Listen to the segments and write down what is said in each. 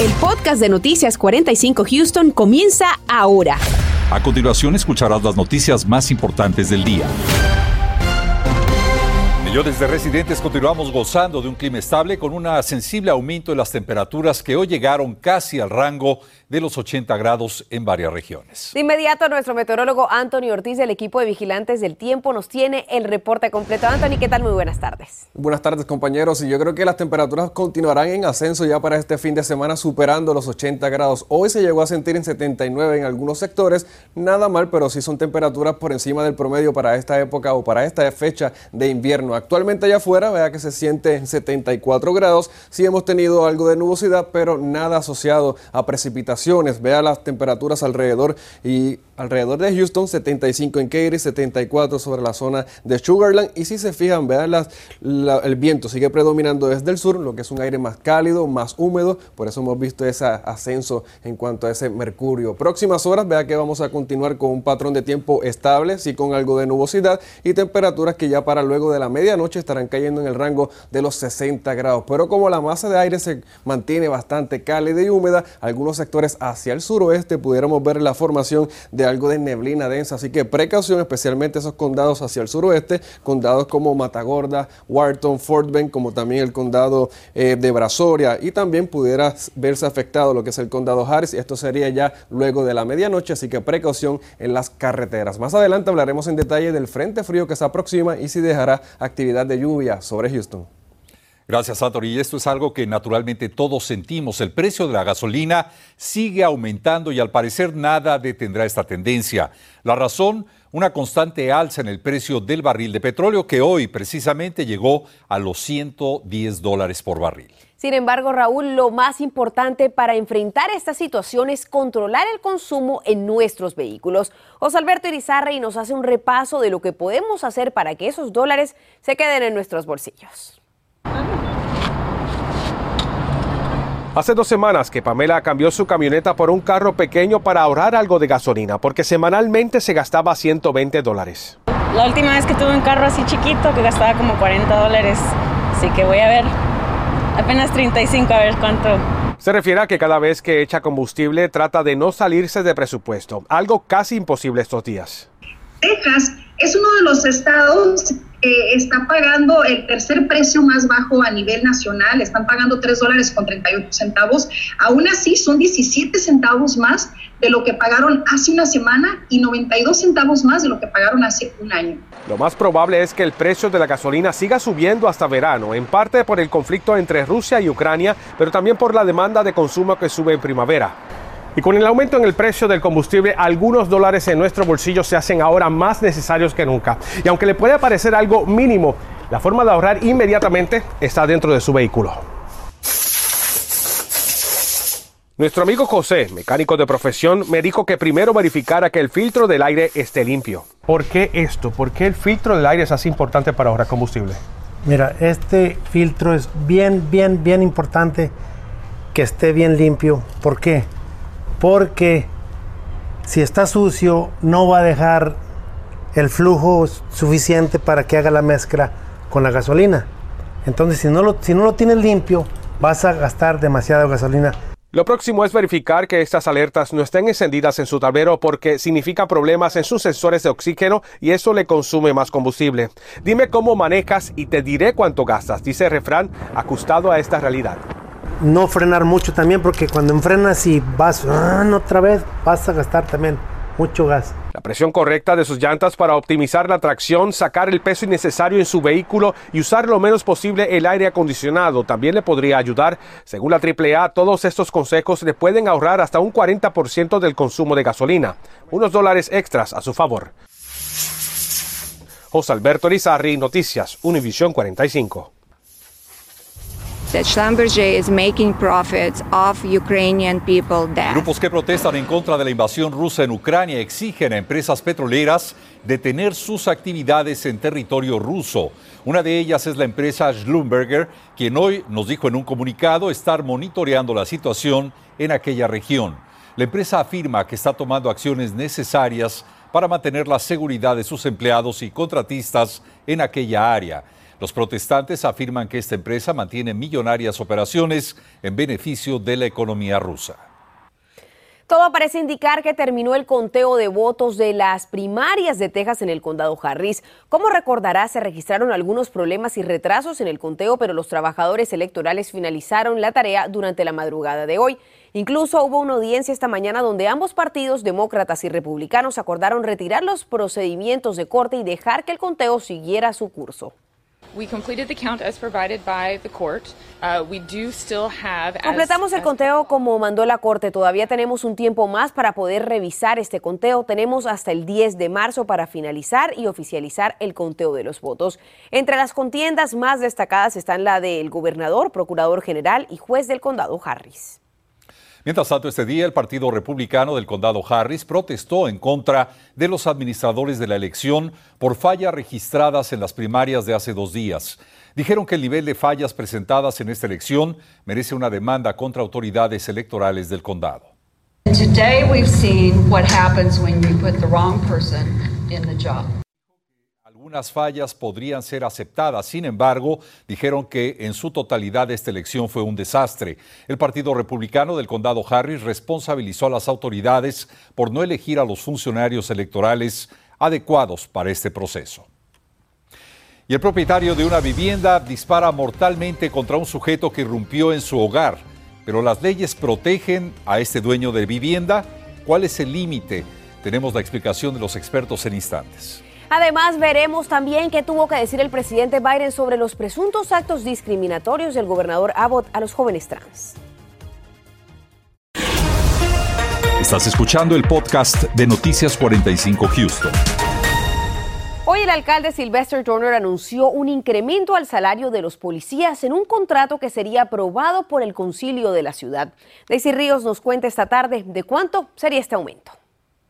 El podcast de Noticias 45 Houston comienza ahora. A continuación escucharás las noticias más importantes del día. Millones de residentes continuamos gozando de un clima estable con un sensible aumento de las temperaturas que hoy llegaron casi al rango de los 80 grados en varias regiones. De inmediato, nuestro meteorólogo Anthony Ortiz del equipo de vigilantes del tiempo nos tiene el reporte completo. Anthony, ¿qué tal? Muy buenas tardes. Buenas tardes, compañeros. Y yo creo que las temperaturas continuarán en ascenso ya para este fin de semana, superando los 80 grados. Hoy se llegó a sentir en 79 en algunos sectores. Nada mal, pero sí son temperaturas por encima del promedio para esta época o para esta fecha de invierno. Actualmente allá afuera, vea que se siente en 74 grados. Sí hemos tenido algo de nubosidad, pero nada asociado a Vea las temperaturas alrededor y alrededor de Houston, 75 en Katy, 74 sobre la zona de Sugarland. Y si se fijan, vean las, el viento sigue predominando desde el sur, lo que es un aire más cálido, más húmedo. Por eso hemos visto ese ascenso en cuanto a ese mercurio. Próximas horas, vea que vamos a continuar con un patrón de tiempo estable, sí con algo de nubosidad y temperaturas que ya para luego de la medianoche estarán cayendo en el rango de los 60 grados. Pero como la masa de aire se mantiene bastante cálida y húmeda, algunos sectores hacia el suroeste pudiéramos ver la formación de algo de neblina densa. Así que precaución, especialmente esos condados hacia el suroeste, condados como Matagorda, Wharton, Fort Bend, como también el condado eh, de Brazoria. Y también pudiera verse afectado lo que es el condado Harris. Esto sería ya luego de la medianoche, así que precaución en las carreteras. Más adelante hablaremos en detalle del frente frío que se aproxima y si dejará actividad de lluvia sobre Houston. Gracias, Anthony. Y esto es algo que naturalmente todos sentimos. El precio de la gasolina sigue aumentando y al parecer nada detendrá esta tendencia. La razón, una constante alza en el precio del barril de petróleo que hoy precisamente llegó a los 110 dólares por barril. Sin embargo, Raúl, lo más importante para enfrentar esta situación es controlar el consumo en nuestros vehículos. José Alberto Irizarry nos hace un repaso de lo que podemos hacer para que esos dólares se queden en nuestros bolsillos. Hace dos semanas que Pamela cambió su camioneta por un carro pequeño para ahorrar algo de gasolina, porque semanalmente se gastaba 120 dólares. La última vez que tuve un carro así chiquito que gastaba como 40 dólares, así que voy a ver apenas 35 a ver cuánto. Se refiere a que cada vez que echa combustible trata de no salirse de presupuesto, algo casi imposible estos días. Texas es uno de los estados que está pagando el tercer precio más bajo a nivel nacional, están pagando 3 dólares con 38 centavos, aún así son 17 centavos más de lo que pagaron hace una semana y 92 centavos más de lo que pagaron hace un año. Lo más probable es que el precio de la gasolina siga subiendo hasta verano, en parte por el conflicto entre Rusia y Ucrania, pero también por la demanda de consumo que sube en primavera. Y con el aumento en el precio del combustible, algunos dólares en nuestro bolsillo se hacen ahora más necesarios que nunca. Y aunque le puede parecer algo mínimo, la forma de ahorrar inmediatamente está dentro de su vehículo. Nuestro amigo José, mecánico de profesión, me dijo que primero verificara que el filtro del aire esté limpio. ¿Por qué esto? ¿Por qué el filtro del aire es así importante para ahorrar combustible? Mira, este filtro es bien, bien, bien importante que esté bien limpio. ¿Por qué? Porque si está sucio no va a dejar el flujo suficiente para que haga la mezcla con la gasolina. Entonces, si no lo, si no lo tienes limpio, vas a gastar demasiada gasolina. Lo próximo es verificar que estas alertas no estén encendidas en su tablero porque significa problemas en sus sensores de oxígeno y eso le consume más combustible. Dime cómo manejas y te diré cuánto gastas, dice el refrán, ajustado a esta realidad no frenar mucho también, porque cuando enfrenas y vas ah, otra vez, vas a gastar también mucho gas. La presión correcta de sus llantas para optimizar la tracción, sacar el peso innecesario en su vehículo y usar lo menos posible el aire acondicionado también le podría ayudar. Según la AAA, todos estos consejos le pueden ahorrar hasta un 40% del consumo de gasolina, unos dólares extras a su favor. José Alberto Rizarri, Noticias, Univisión 45 that Schlumberger is making profits of Ukrainian people dead. Grupos que protestan en contra de la invasión rusa en Ucrania exigen a empresas petroleras detener sus actividades en territorio ruso. Una de ellas es la empresa Schlumberger, quien hoy nos dijo en un comunicado estar monitoreando la situación en aquella región. La empresa afirma que está tomando acciones necesarias para mantener la seguridad de sus empleados y contratistas en aquella área. Los protestantes afirman que esta empresa mantiene millonarias operaciones en beneficio de la economía rusa. Todo parece indicar que terminó el conteo de votos de las primarias de Texas en el condado Harris. Como recordará, se registraron algunos problemas y retrasos en el conteo, pero los trabajadores electorales finalizaron la tarea durante la madrugada de hoy. Incluso hubo una audiencia esta mañana donde ambos partidos, demócratas y republicanos, acordaron retirar los procedimientos de corte y dejar que el conteo siguiera su curso. Completamos el conteo como mandó la Corte. Todavía tenemos un tiempo más para poder revisar este conteo. Tenemos hasta el 10 de marzo para finalizar y oficializar el conteo de los votos. Entre las contiendas más destacadas están la del gobernador, procurador general y juez del condado Harris. Mientras tanto, este día el Partido Republicano del Condado Harris protestó en contra de los administradores de la elección por fallas registradas en las primarias de hace dos días. Dijeron que el nivel de fallas presentadas en esta elección merece una demanda contra autoridades electorales del condado. Today we've seen what happens when you put the wrong person in the job. Algunas fallas podrían ser aceptadas, sin embargo, dijeron que en su totalidad esta elección fue un desastre. El Partido Republicano del Condado Harris responsabilizó a las autoridades por no elegir a los funcionarios electorales adecuados para este proceso. Y el propietario de una vivienda dispara mortalmente contra un sujeto que irrumpió en su hogar. Pero las leyes protegen a este dueño de vivienda. ¿Cuál es el límite? Tenemos la explicación de los expertos en instantes. Además, veremos también qué tuvo que decir el presidente Biden sobre los presuntos actos discriminatorios del gobernador Abbott a los jóvenes trans. Estás escuchando el podcast de Noticias 45 Houston. Hoy el alcalde Sylvester Turner anunció un incremento al salario de los policías en un contrato que sería aprobado por el concilio de la ciudad. Daisy Ríos nos cuenta esta tarde de cuánto sería este aumento.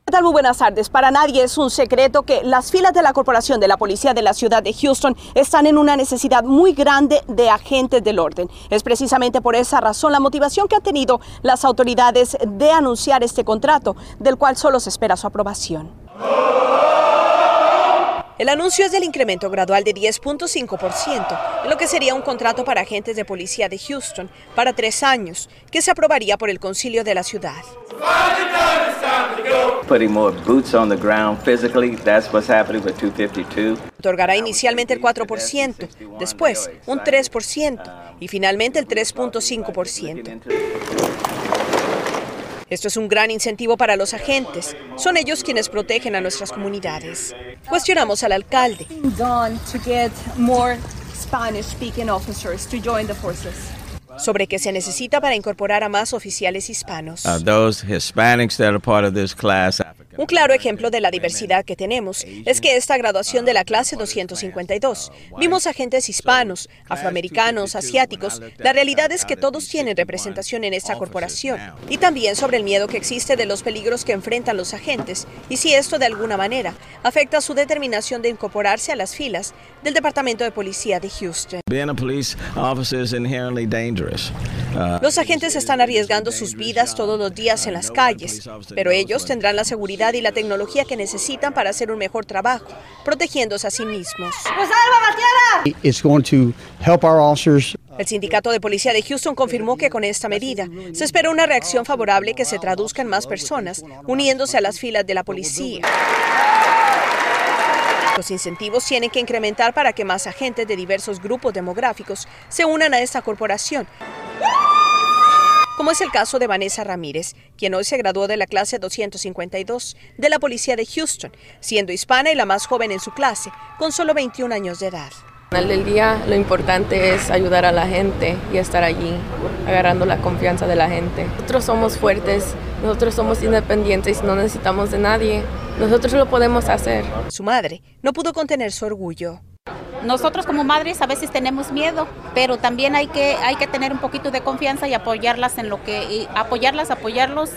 ¿Qué tal? Muy buenas tardes. Para nadie es un secreto que las filas de la Corporación de la Policía de la Ciudad de Houston están en una necesidad muy grande de agentes del orden. Es precisamente por esa razón la motivación que han tenido las autoridades de anunciar este contrato, del cual solo se espera su aprobación. El anuncio es del incremento gradual de 10.5%, en lo que sería un contrato para agentes de policía de Houston para tres años, que se aprobaría por el concilio de la ciudad. Otorgará inicialmente el 4%, después un 3% y finalmente el 3.5%. Esto es un gran incentivo para los agentes. Son ellos quienes protegen a nuestras comunidades. Cuestionamos al alcalde. Sobre qué se necesita para incorporar a más oficiales hispanos. Un claro ejemplo de la diversidad que tenemos es que esta graduación de la clase 252 vimos agentes hispanos, afroamericanos, asiáticos. La realidad es que todos tienen representación en esta corporación. Y también sobre el miedo que existe de los peligros que enfrentan los agentes y si esto de alguna manera afecta su determinación de incorporarse a las filas del Departamento de Policía de Houston. Uh, los agentes están arriesgando sus vidas todos los días en las calles, pero ellos tendrán la seguridad y la tecnología que necesitan para hacer un mejor trabajo, protegiéndose a sí mismos. El sindicato de policía de Houston confirmó que con esta medida se espera una reacción favorable que se traduzca en más personas uniéndose a las filas de la policía. Los incentivos tienen que incrementar para que más agentes de diversos grupos demográficos se unan a esta corporación como es el caso de Vanessa Ramírez, quien hoy se graduó de la clase 252 de la Policía de Houston, siendo hispana y la más joven en su clase, con solo 21 años de edad. Al del día lo importante es ayudar a la gente y estar allí, agarrando la confianza de la gente. Nosotros somos fuertes, nosotros somos independientes, no necesitamos de nadie, nosotros lo podemos hacer. Su madre no pudo contener su orgullo. Nosotros como madres a veces tenemos miedo, pero también hay que, hay que tener un poquito de confianza y apoyarlas en lo que, apoyarlas, apoyarlos.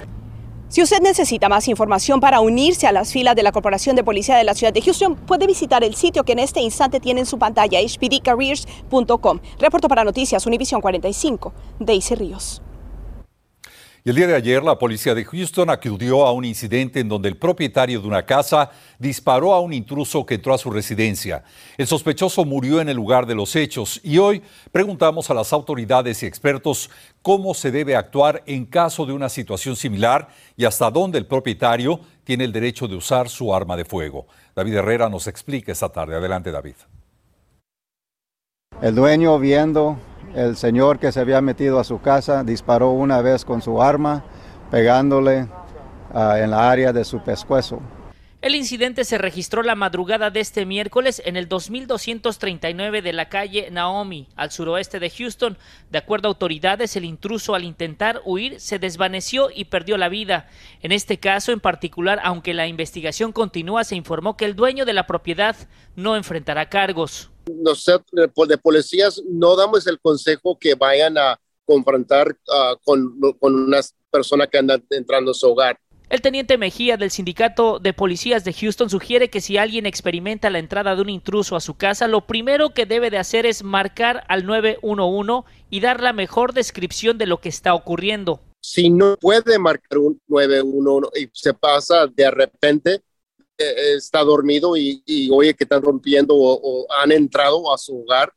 Si usted necesita más información para unirse a las filas de la Corporación de Policía de la Ciudad de Houston, puede visitar el sitio que en este instante tiene en su pantalla, hpdcareers.com. Reporto para Noticias Univision 45, Daisy Ríos. Y el día de ayer la policía de Houston acudió a un incidente en donde el propietario de una casa disparó a un intruso que entró a su residencia. El sospechoso murió en el lugar de los hechos y hoy preguntamos a las autoridades y expertos cómo se debe actuar en caso de una situación similar y hasta dónde el propietario tiene el derecho de usar su arma de fuego. David Herrera nos explica esta tarde. Adelante, David. El dueño viendo el señor que se había metido a su casa disparó una vez con su arma, pegándole uh, en la área de su pescuezo. El incidente se registró la madrugada de este miércoles en el 2239 de la calle Naomi, al suroeste de Houston. De acuerdo a autoridades, el intruso al intentar huir se desvaneció y perdió la vida. En este caso en particular, aunque la investigación continúa, se informó que el dueño de la propiedad no enfrentará cargos. Nosotros de policías no damos el consejo que vayan a confrontar uh, con, con una persona que anda entrando a su hogar el teniente Mejía del Sindicato de Policías de Houston sugiere que si alguien experimenta la entrada de un intruso a su casa, lo primero que debe de hacer es marcar al 911 y dar la mejor descripción de lo que está ocurriendo. Si no puede marcar un 911 y se pasa de repente, está dormido y, oye que están rompiendo o, han entrado a su hogar,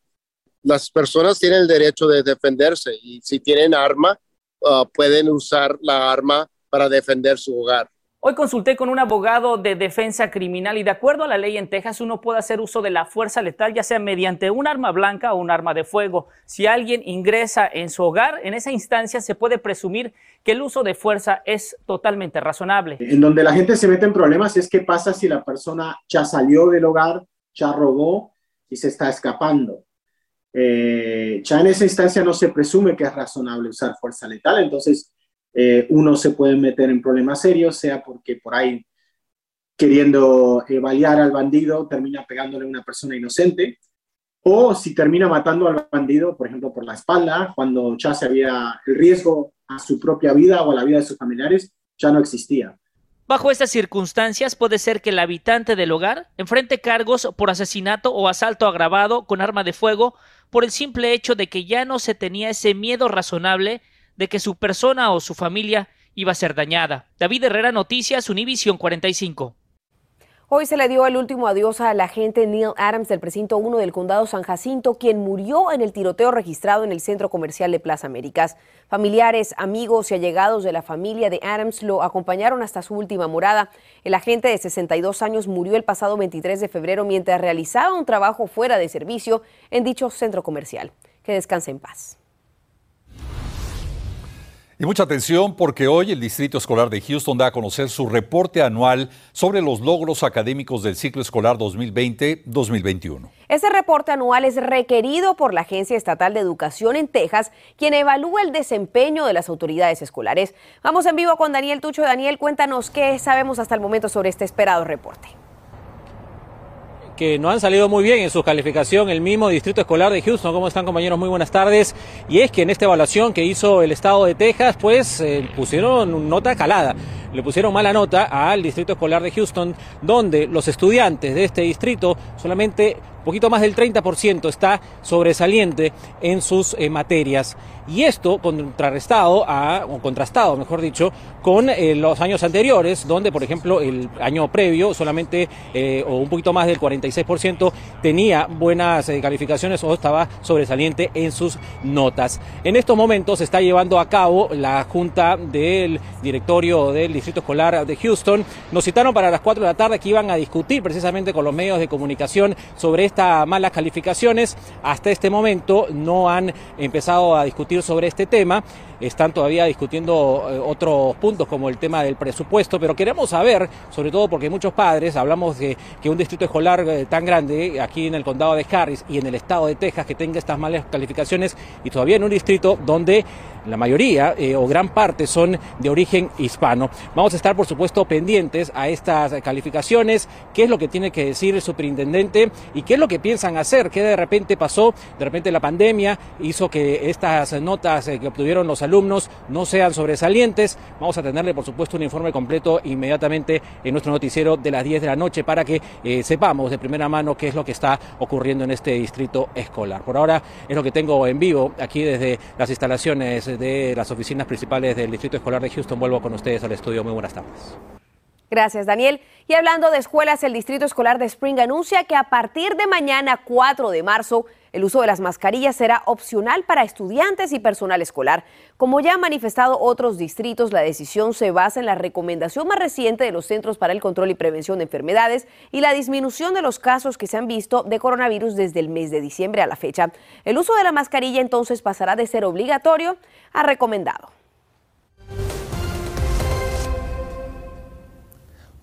las personas tienen el derecho de defenderse y si tienen arma, uh, pueden usar la arma para defender su hogar. Hoy consulté con un abogado de defensa criminal y de acuerdo a la ley en Texas uno puede hacer uso de la fuerza letal ya sea mediante un arma blanca o un arma de fuego. Si alguien ingresa en su hogar, en esa instancia se puede presumir que el uso de fuerza es totalmente razonable. En donde la gente se mete en problemas es qué pasa si la persona ya salió del hogar, ya robó y se está escapando. Eh, ya en esa instancia no se presume que es razonable usar fuerza letal, entonces eh, uno se puede meter en problemas serios, sea porque por ahí queriendo eh, balear al bandido termina pegándole a una persona inocente, o si termina matando al bandido, por ejemplo, por la espalda, cuando ya se había el riesgo a su propia vida o a la vida de sus familiares, ya no existía. Bajo estas circunstancias puede ser que el habitante del hogar enfrente cargos por asesinato o asalto agravado con arma de fuego por el simple hecho de que ya no se tenía ese miedo razonable de que su persona o su familia iba a ser dañada. David Herrera, Noticias, Univisión 45. Hoy se le dio el último adiós al agente Neil Adams del precinto 1 del condado San Jacinto, quien murió en el tiroteo registrado en el centro comercial de Plaza Américas. Familiares, amigos y allegados de la familia de Adams lo acompañaron hasta su última morada. El agente de 62 años murió el pasado 23 de febrero mientras realizaba un trabajo fuera de servicio en dicho centro comercial. Que descanse en paz. Y mucha atención porque hoy el Distrito Escolar de Houston da a conocer su reporte anual sobre los logros académicos del ciclo escolar 2020-2021. Ese reporte anual es requerido por la Agencia Estatal de Educación en Texas, quien evalúa el desempeño de las autoridades escolares. Vamos en vivo con Daniel Tucho. Daniel, cuéntanos qué sabemos hasta el momento sobre este esperado reporte que no han salido muy bien en su calificación el mismo Distrito Escolar de Houston. ¿Cómo están compañeros? Muy buenas tardes. Y es que en esta evaluación que hizo el Estado de Texas, pues eh, pusieron nota calada. Le pusieron mala nota al Distrito Escolar de Houston, donde los estudiantes de este distrito solamente poquito más del 30% está sobresaliente en sus eh, materias. Y esto contrarrestado a, o contrastado, mejor dicho, con eh, los años anteriores, donde, por ejemplo, el año previo solamente, eh, o un poquito más del 46%, tenía buenas calificaciones o estaba sobresaliente en sus notas. En estos momentos se está llevando a cabo la junta del directorio del Distrito Escolar de Houston. Nos citaron para las 4 de la tarde que iban a discutir precisamente con los medios de comunicación sobre estas malas calificaciones. Hasta este momento no han empezado a discutir sobre este tema. Están todavía discutiendo eh, otros puntos como el tema del presupuesto, pero queremos saber, sobre todo porque muchos padres, hablamos de que un distrito escolar eh, tan grande aquí en el condado de Harris y en el estado de Texas que tenga estas malas calificaciones y todavía en un distrito donde la mayoría eh, o gran parte son de origen hispano. Vamos a estar, por supuesto, pendientes a estas calificaciones, qué es lo que tiene que decir el superintendente y qué es lo que piensan hacer, qué de repente pasó, de repente la pandemia hizo que estas notas que obtuvieron los alumnos alumnos no sean sobresalientes. Vamos a tenerle, por supuesto, un informe completo inmediatamente en nuestro noticiero de las 10 de la noche para que eh, sepamos de primera mano qué es lo que está ocurriendo en este distrito escolar. Por ahora es lo que tengo en vivo aquí desde las instalaciones de las oficinas principales del distrito escolar de Houston. Vuelvo con ustedes al estudio. Muy buenas tardes. Gracias, Daniel. Y hablando de escuelas, el Distrito Escolar de Spring anuncia que a partir de mañana 4 de marzo, el uso de las mascarillas será opcional para estudiantes y personal escolar. Como ya han manifestado otros distritos, la decisión se basa en la recomendación más reciente de los Centros para el Control y Prevención de Enfermedades y la disminución de los casos que se han visto de coronavirus desde el mes de diciembre a la fecha. El uso de la mascarilla entonces pasará de ser obligatorio a recomendado.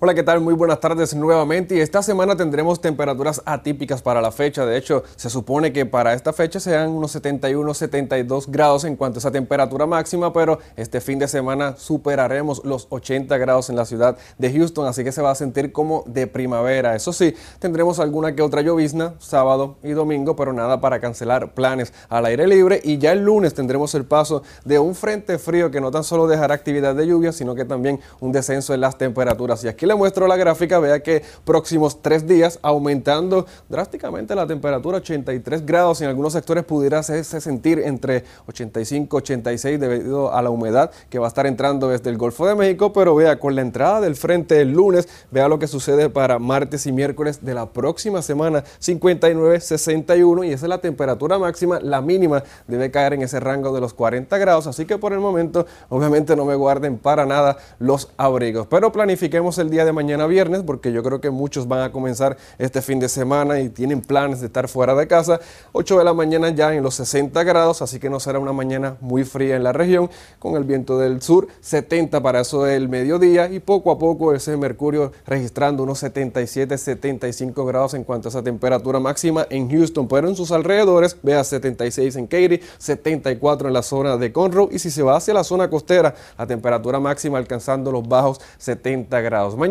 Hola, ¿qué tal? Muy buenas tardes nuevamente. Y esta semana tendremos temperaturas atípicas para la fecha. De hecho, se supone que para esta fecha sean unos 71, 72 grados en cuanto a esa temperatura máxima, pero este fin de semana superaremos los 80 grados en la ciudad de Houston, así que se va a sentir como de primavera. Eso sí, tendremos alguna que otra llovizna sábado y domingo, pero nada para cancelar planes al aire libre. Y ya el lunes tendremos el paso de un frente frío que no tan solo dejará actividad de lluvia, sino que también un descenso en las temperaturas. Y aquí le muestro la gráfica, vea que próximos tres días aumentando drásticamente la temperatura, 83 grados, en algunos sectores pudiera hacerse sentir entre 85 86 debido a la humedad que va a estar entrando desde el Golfo de México, pero vea con la entrada del frente el lunes, vea lo que sucede para martes y miércoles de la próxima semana, 59, 61 y esa es la temperatura máxima, la mínima debe caer en ese rango de los 40 grados, así que por el momento obviamente no me guarden para nada los abrigos, pero planifiquemos el día de mañana viernes, porque yo creo que muchos van a comenzar este fin de semana y tienen planes de estar fuera de casa. 8 de la mañana ya en los 60 grados, así que no será una mañana muy fría en la región, con el viento del sur, 70 para eso del mediodía y poco a poco ese mercurio registrando unos 77, 75 grados en cuanto a esa temperatura máxima en Houston, pero en sus alrededores, vea 76 en Katy, 74 en la zona de Conroe y si se va hacia la zona costera, la temperatura máxima alcanzando los bajos 70 grados. Mañana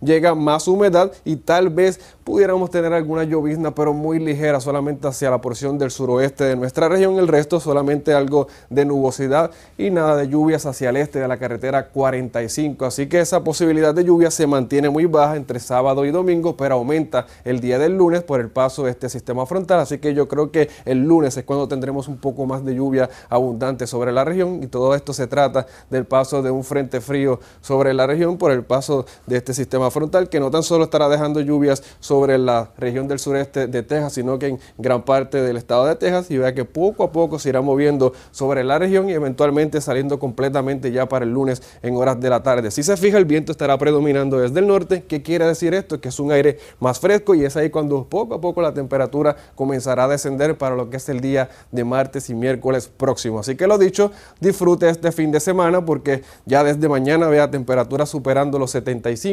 llega más humedad y tal vez pudiéramos tener alguna llovizna, pero muy ligera, solamente hacia la porción del suroeste de nuestra región. El resto solamente algo de nubosidad y nada de lluvias hacia el este de la carretera 45. Así que esa posibilidad de lluvia se mantiene muy baja entre sábado y domingo, pero aumenta el día del lunes por el paso de este sistema frontal. Así que yo creo que el lunes es cuando tendremos un poco más de lluvia abundante sobre la región y todo esto se trata del paso de un frente frío sobre la región por el paso de este sistema frontal que no tan solo estará dejando lluvias sobre la región del sureste de Texas, sino que en gran parte del estado de Texas y vea que poco a poco se irá moviendo sobre la región y eventualmente saliendo completamente ya para el lunes en horas de la tarde. Si se fija, el viento estará predominando desde el norte. ¿Qué quiere decir esto? Que es un aire más fresco y es ahí cuando poco a poco la temperatura comenzará a descender para lo que es el día de martes y miércoles próximo. Así que lo dicho, disfrute este fin de semana porque ya desde mañana vea temperaturas superando los 75,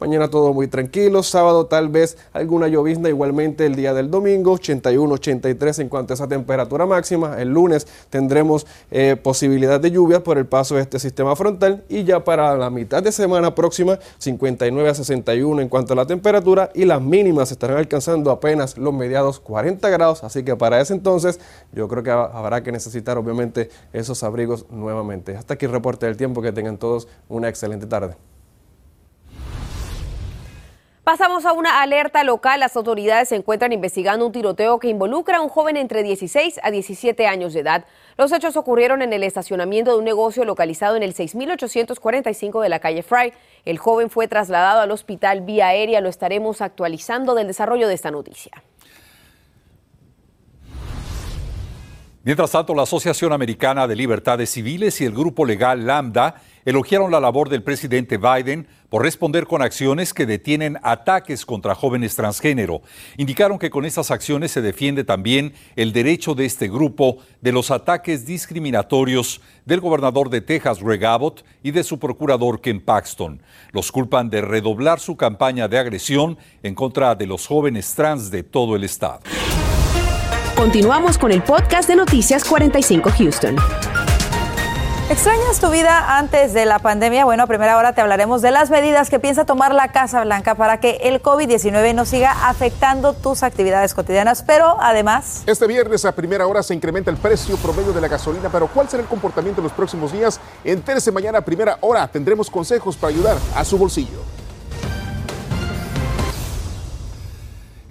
mañana todo muy tranquilo, sábado tal vez alguna llovizna igualmente el día del domingo, 81, 83 en cuanto a esa temperatura máxima, el lunes tendremos eh, posibilidad de lluvia por el paso de este sistema frontal y ya para la mitad de semana próxima 59 a 61 en cuanto a la temperatura y las mínimas estarán alcanzando apenas los mediados 40 grados, así que para ese entonces yo creo que habrá que necesitar obviamente esos abrigos nuevamente. Hasta aquí el reporte del tiempo, que tengan todos una excelente tarde. Pasamos a una alerta local. Las autoridades se encuentran investigando un tiroteo que involucra a un joven entre 16 a 17 años de edad. Los hechos ocurrieron en el estacionamiento de un negocio localizado en el 6845 de la calle Fry. El joven fue trasladado al hospital vía aérea. Lo estaremos actualizando del desarrollo de esta noticia. Mientras tanto, la Asociación Americana de Libertades Civiles y el grupo legal Lambda elogiaron la labor del presidente Biden por responder con acciones que detienen ataques contra jóvenes transgénero. Indicaron que con estas acciones se defiende también el derecho de este grupo de los ataques discriminatorios del gobernador de Texas, Greg Abbott, y de su procurador Ken Paxton. Los culpan de redoblar su campaña de agresión en contra de los jóvenes trans de todo el estado. Continuamos con el podcast de Noticias 45 Houston. ¿Extrañas tu vida antes de la pandemia? Bueno, a primera hora te hablaremos de las medidas que piensa tomar la Casa Blanca para que el COVID-19 no siga afectando tus actividades cotidianas, pero además... Este viernes a primera hora se incrementa el precio promedio de la gasolina, pero ¿cuál será el comportamiento en los próximos días? Entérese mañana a primera hora, tendremos consejos para ayudar a su bolsillo.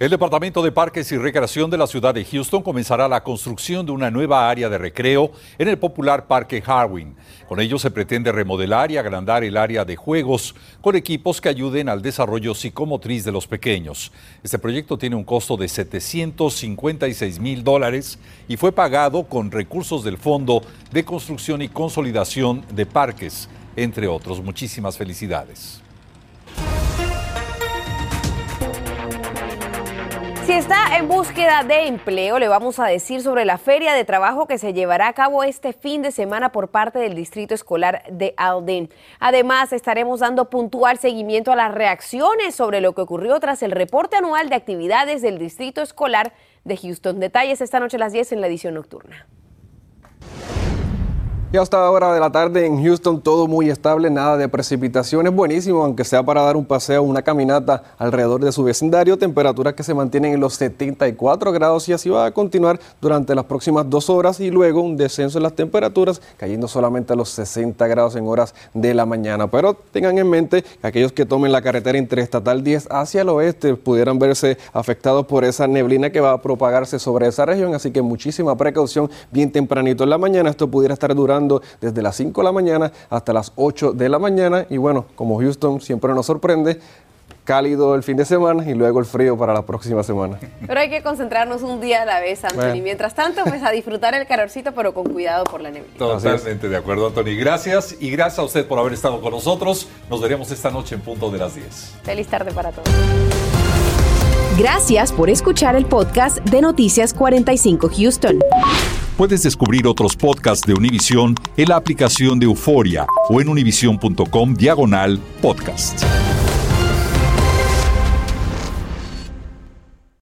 El Departamento de Parques y Recreación de la ciudad de Houston comenzará la construcción de una nueva área de recreo en el popular Parque Harwin. Con ello se pretende remodelar y agrandar el área de juegos con equipos que ayuden al desarrollo psicomotriz de los pequeños. Este proyecto tiene un costo de 756 mil dólares y fue pagado con recursos del Fondo de Construcción y Consolidación de Parques, entre otros. Muchísimas felicidades. Si está en búsqueda de empleo, le vamos a decir sobre la feria de trabajo que se llevará a cabo este fin de semana por parte del Distrito Escolar de Alden. Además, estaremos dando puntual seguimiento a las reacciones sobre lo que ocurrió tras el reporte anual de actividades del Distrito Escolar de Houston. Detalles esta noche a las 10 en la edición nocturna. Y hasta hora de la tarde en Houston todo muy estable, nada de precipitaciones, buenísimo, aunque sea para dar un paseo, una caminata alrededor de su vecindario, temperaturas que se mantienen en los 74 grados y así va a continuar durante las próximas dos horas y luego un descenso en las temperaturas, cayendo solamente a los 60 grados en horas de la mañana. Pero tengan en mente que aquellos que tomen la carretera interestatal 10 hacia el oeste pudieran verse afectados por esa neblina que va a propagarse sobre esa región, así que muchísima precaución bien tempranito en la mañana, esto pudiera estar durando desde las 5 de la mañana hasta las 8 de la mañana. Y bueno, como Houston siempre nos sorprende, cálido el fin de semana y luego el frío para la próxima semana. Pero hay que concentrarnos un día a la vez, Anthony. Mientras tanto, pues a disfrutar el calorcito, pero con cuidado por la neblina. Totalmente de acuerdo, Anthony. Gracias y gracias a usted por haber estado con nosotros. Nos veremos esta noche en punto de las 10. Feliz tarde para todos. Gracias por escuchar el podcast de Noticias 45 Houston. Puedes descubrir otros podcasts de Univision en la aplicación de Euforia o en univision.com diagonal podcast.